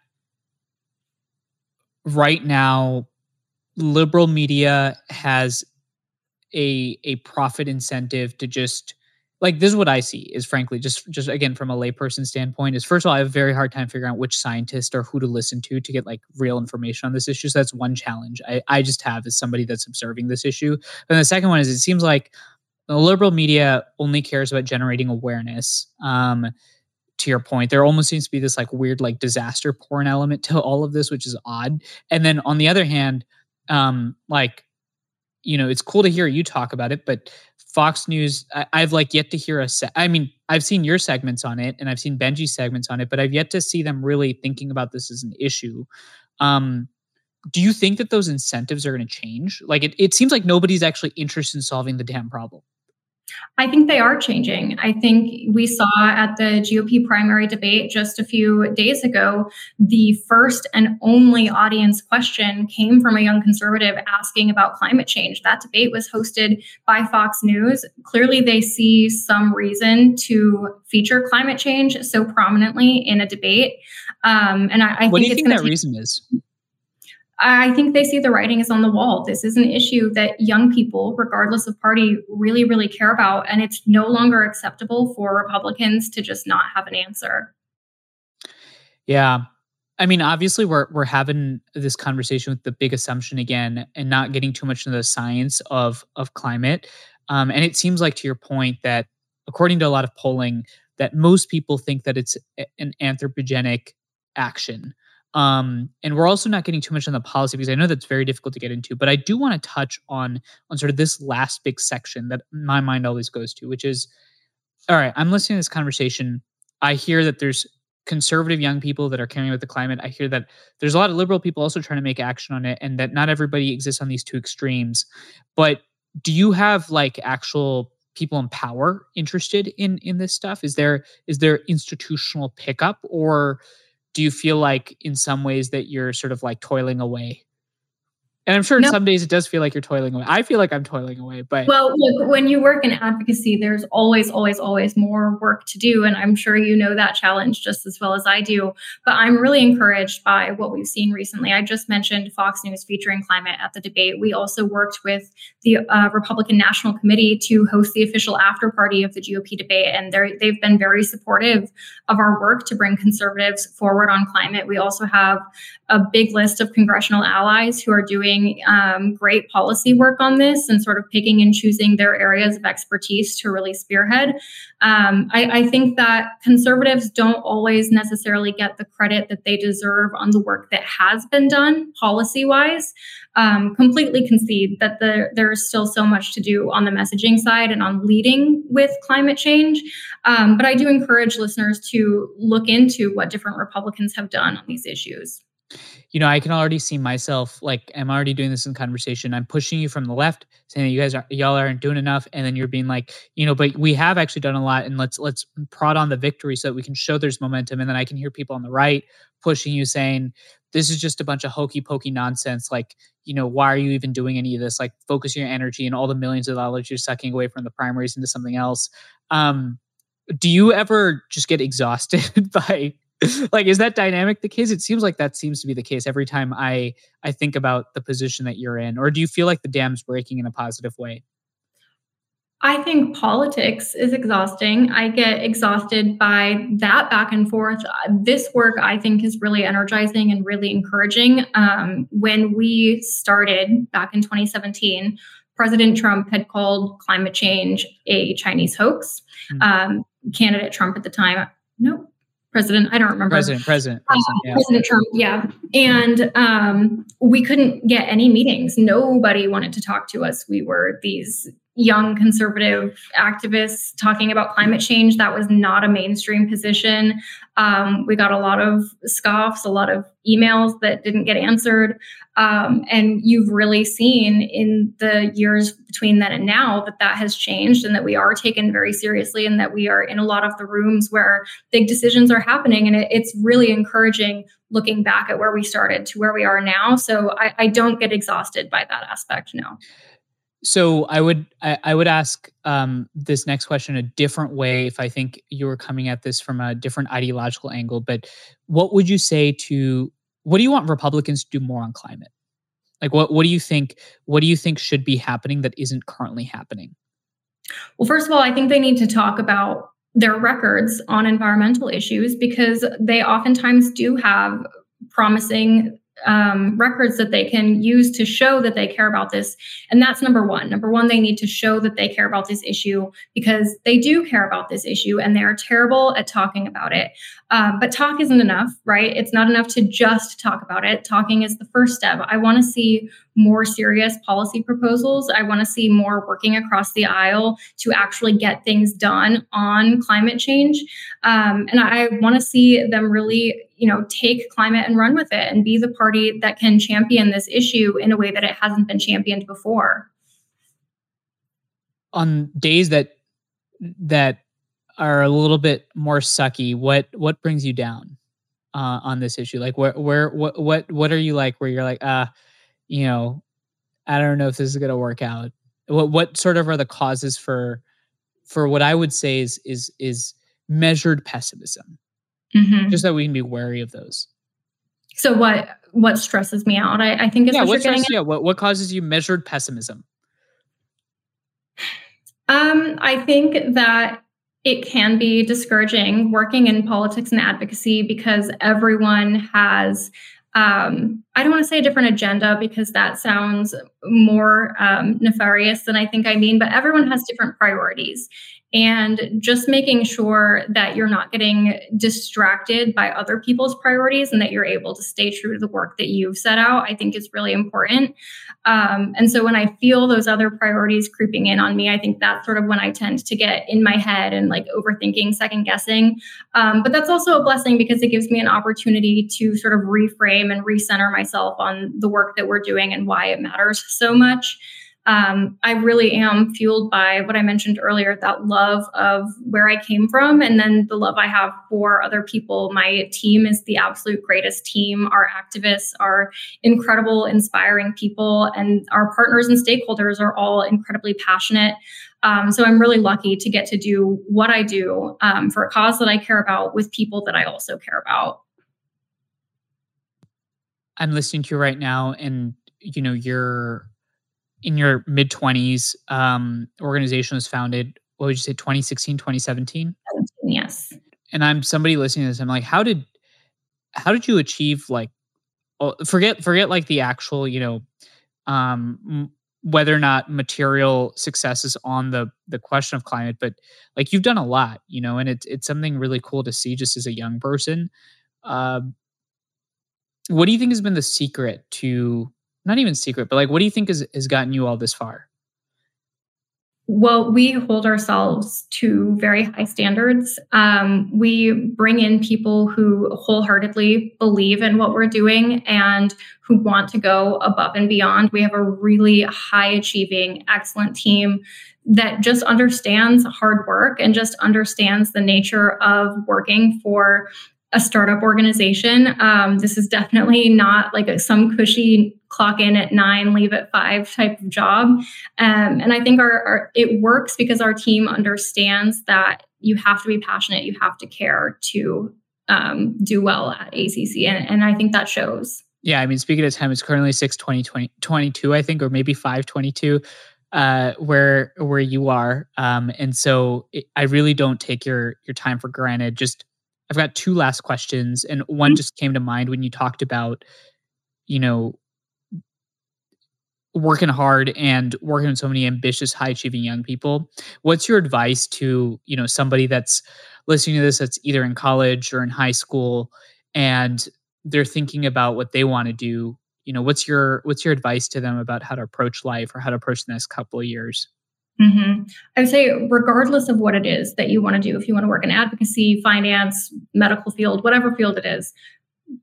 right now liberal media has a a profit incentive to just like this is what I see is frankly just just again from a layperson standpoint is first of all I have a very hard time figuring out which scientist or who to listen to to get like real information on this issue. So that's one challenge I, I just have as somebody that's observing this issue. And the second one is it seems like the liberal media only cares about generating awareness. Um, to your point, there almost seems to be this like weird like disaster porn element to all of this, which is odd. And then on the other hand, um, like you know, it's cool to hear you talk about it, but Fox News, I, have like yet to hear a. Se- I mean, I've seen your segments on it, and I've seen Benji's segments on it, but I've yet to see them really thinking about this as an issue. Um, do you think that those incentives are going to change? Like it, it seems like nobody's actually interested in solving the damn problem. I think they are changing. I think we saw at the GOP primary debate just a few days ago, the first and only audience question came from a young conservative asking about climate change. That debate was hosted by Fox News. Clearly, they see some reason to feature climate change so prominently in a debate. Um, and I, I what think do you think that take- reason is? I think they see the writing is on the wall. This is an issue that young people, regardless of party, really, really care about. And it's no longer acceptable for Republicans to just not have an answer. Yeah. I mean, obviously we're we're having this conversation with the big assumption again and not getting too much into the science of of climate. Um, and it seems like to your point that according to a lot of polling, that most people think that it's an anthropogenic action um, and we're also not getting too much on the policy because I know that's very difficult to get into. But I do want to touch on on sort of this last big section that my mind always goes to, which is, all right, I'm listening to this conversation. I hear that there's conservative young people that are caring about the climate. I hear that there's a lot of liberal people also trying to make action on it, and that not everybody exists on these two extremes. But do you have like actual people in power interested in in this stuff? Is there is there institutional pickup or do you feel like in some ways that you're sort of like toiling away and I'm sure no. some days it does feel like you're toiling away. I feel like I'm toiling away, but well, look, when you work in advocacy, there's always, always, always more work to do, and I'm sure you know that challenge just as well as I do. But I'm really encouraged by what we've seen recently. I just mentioned Fox News featuring climate at the debate. We also worked with the uh, Republican National Committee to host the official after party of the GOP debate, and they've been very supportive of our work to bring conservatives forward on climate. We also have a big list of congressional allies who are doing doing um, great policy work on this and sort of picking and choosing their areas of expertise to really spearhead. Um, I, I think that conservatives don't always necessarily get the credit that they deserve on the work that has been done policy wise. Um, completely concede that the, there's still so much to do on the messaging side and on leading with climate change. Um, but I do encourage listeners to look into what different Republicans have done on these issues you know, I can already see myself like I'm already doing this in conversation. I'm pushing you from the left, saying that you guys are y'all aren't doing enough, and then you're being like, you know, but we have actually done a lot, and let's let's prod on the victory so that we can show there's momentum. And then I can hear people on the right pushing you saying, this is just a bunch of hokey pokey nonsense. Like, you know, why are you even doing any of this? Like, focus your energy and all the millions of dollars you're sucking away from the primaries into something else. Um, do you ever just get exhausted by like is that dynamic the case it seems like that seems to be the case every time i i think about the position that you're in or do you feel like the dam's breaking in a positive way I think politics is exhausting. I get exhausted by that back and forth. This work, I think, is really energizing and really encouraging. Um, when we started back in 2017, President Trump had called climate change a Chinese hoax. Mm-hmm. Um, candidate Trump at the time, no, president? I don't remember. President president president, uh, yeah. president trump yeah. And um, we couldn't get any meetings. Nobody wanted to talk to us. We were these young conservative activists talking about climate change. That was not a mainstream position. Um, we got a lot of scoffs, a lot of emails that didn't get answered. Um, and you've really seen in the years between then and now that that has changed and that we are taken very seriously and that we are in a lot of the rooms where big decisions are happening. And it, it's really encouraging looking back at where we started to where we are now. So I, I don't get exhausted by that aspect, no. So I would I, I would ask um, this next question a different way if I think you were coming at this from a different ideological angle. But what would you say to what do you want Republicans to do more on climate? Like what what do you think what do you think should be happening that isn't currently happening? Well, first of all, I think they need to talk about their records on environmental issues because they oftentimes do have promising um, records that they can use to show that they care about this. And that's number one. Number one, they need to show that they care about this issue because they do care about this issue and they are terrible at talking about it. Um, but talk isn't enough, right? It's not enough to just talk about it. Talking is the first step. I want to see more serious policy proposals. I want to see more working across the aisle to actually get things done on climate change. Um, and I want to see them really you know, take climate and run with it and be the party that can champion this issue in a way that it hasn't been championed before. On days that that are a little bit more sucky, what what brings you down uh, on this issue? Like where where what what what are you like where you're like, uh, you know, I don't know if this is gonna work out. What what sort of are the causes for for what I would say is is is measured pessimism? Mm-hmm. Just that we can be wary of those. So what what stresses me out? I, I think is yeah, what, what stresses, yeah, what what causes you measured pessimism? Um, I think that it can be discouraging working in politics and advocacy because everyone has um, I don't want to say a different agenda because that sounds more um, nefarious than I think I mean, but everyone has different priorities and just making sure that you're not getting distracted by other people's priorities and that you're able to stay true to the work that you've set out i think is really important. Um, and so when i feel those other priorities creeping in on me i think that's sort of when i tend to get in my head and like overthinking second guessing. Um, but that's also a blessing because it gives me an opportunity to sort of reframe and recenter myself on the work that we're doing and why it matters so much um, I really am fueled by what I mentioned earlier that love of where I came from, and then the love I have for other people. My team is the absolute greatest team. Our activists are incredible, inspiring people, and our partners and stakeholders are all incredibly passionate. Um, so I'm really lucky to get to do what I do um, for a cause that I care about with people that I also care about. I'm listening to you right now, and you know you're in your mid 20s um, organization was founded what would you say 2016 2017 yes. And i'm somebody listening to this i'm like how did how did you achieve like forget forget like the actual you know um whether or not material success is on the the question of climate but like you've done a lot you know and it's it's something really cool to see just as a young person. Um what do you think has been the secret to not even secret, but like, what do you think has, has gotten you all this far? Well, we hold ourselves to very high standards. Um, we bring in people who wholeheartedly believe in what we're doing and who want to go above and beyond. We have a really high achieving, excellent team that just understands hard work and just understands the nature of working for a startup organization. Um, this is definitely not like a, some cushy clock in at nine, leave at five type of job. Um, and I think our, our, it works because our team understands that you have to be passionate, you have to care to um, do well at ACC, and, and I think that shows. Yeah, I mean, speaking of time, it's currently 6 20, 20 22, I think, or maybe 5 22 uh, where where you are. Um, and so it, I really don't take your your time for granted. Just I've got two last questions, and one mm-hmm. just came to mind when you talked about, you know, working hard and working with so many ambitious, high achieving young people. What's your advice to you know somebody that's listening to this that's either in college or in high school, and they're thinking about what they want to do? You know, what's your what's your advice to them about how to approach life or how to approach the next couple of years? Mm-hmm. I would say, regardless of what it is that you want to do, if you want to work in advocacy, finance, medical field, whatever field it is,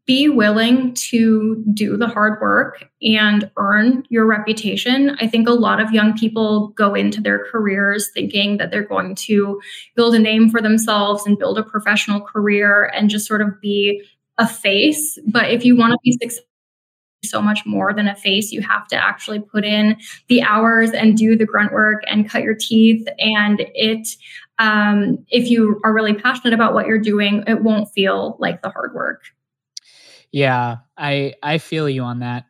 be willing to do the hard work and earn your reputation. I think a lot of young people go into their careers thinking that they're going to build a name for themselves and build a professional career and just sort of be a face. But if you want to be successful, so much more than a face. You have to actually put in the hours and do the grunt work and cut your teeth. And it, um, if you are really passionate about what you're doing, it won't feel like the hard work. Yeah, I I feel you on that.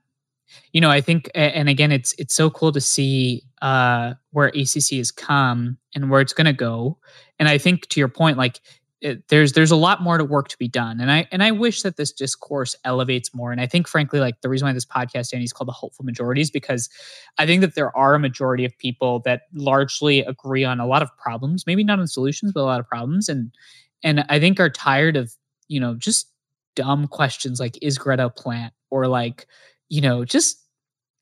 You know, I think, and again, it's it's so cool to see uh, where ACC has come and where it's going to go. And I think to your point, like it, there's there's a lot more to work to be done. And i and i wish that this discourse elevates more. And i think frankly like the reason why this podcast Danny, is called the hopeful majorities because i think that there are a majority of people that largely agree on a lot of problems maybe not on solutions but a lot of problems. And and i think are tired of you know just dumb questions like is greta a plant? or like you know just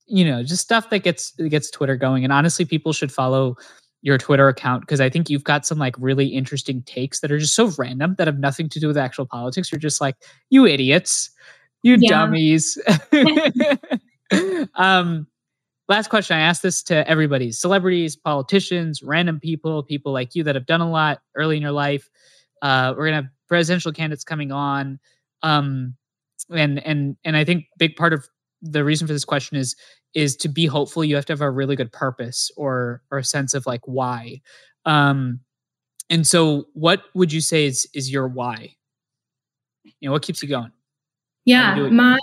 you know just stuff that gets gets twitter going. And honestly people should follow your Twitter account because I think you've got some like really interesting takes that are just so random that have nothing to do with actual politics. You're just like, you idiots, you yeah. dummies. um, last question. I asked this to everybody celebrities, politicians, random people, people like you that have done a lot early in your life. Uh, we're going to have presidential candidates coming on. Um, and and and I think big part of the reason for this question is is to be hopeful you have to have a really good purpose or or a sense of like why. Um and so what would you say is is your why? You know what keeps you going? Yeah you my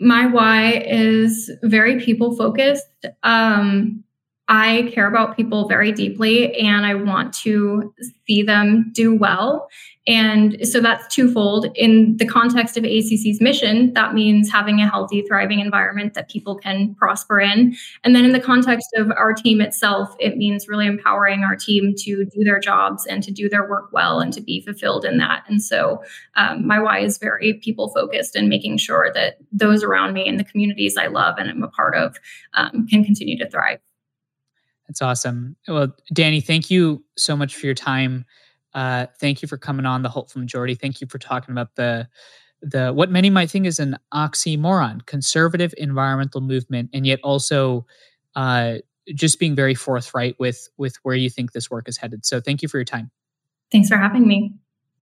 my why is very people focused. Um I care about people very deeply and I want to see them do well. And so that's twofold. In the context of ACC's mission, that means having a healthy, thriving environment that people can prosper in. And then in the context of our team itself, it means really empowering our team to do their jobs and to do their work well and to be fulfilled in that. And so um, my why is very people focused and making sure that those around me and the communities I love and I'm a part of um, can continue to thrive. That's awesome. Well, Danny, thank you so much for your time. Uh, thank you for coming on the Hopeful Majority. Thank you for talking about the the what many might think is an oxymoron, conservative environmental movement, and yet also uh, just being very forthright with with where you think this work is headed. So, thank you for your time. Thanks for having me.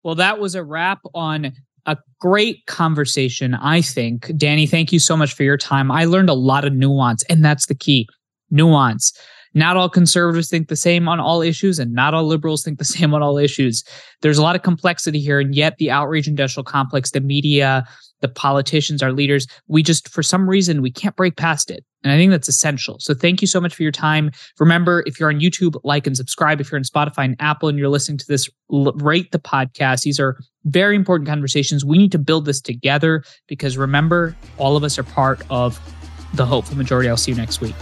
Well, that was a wrap on a great conversation. I think, Danny. Thank you so much for your time. I learned a lot of nuance, and that's the key nuance not all conservatives think the same on all issues, and not all liberals think the same on all issues. There's a lot of complexity here, and yet the outrage industrial complex, the media, the politicians, our leaders, we just, for some reason, we can't break past it. And I think that's essential. So thank you so much for your time. Remember, if you're on YouTube, like and subscribe. If you're on Spotify and Apple and you're listening to this, rate the podcast. These are very important conversations. We need to build this together because remember, all of us are part of the hopeful majority. I'll see you next week.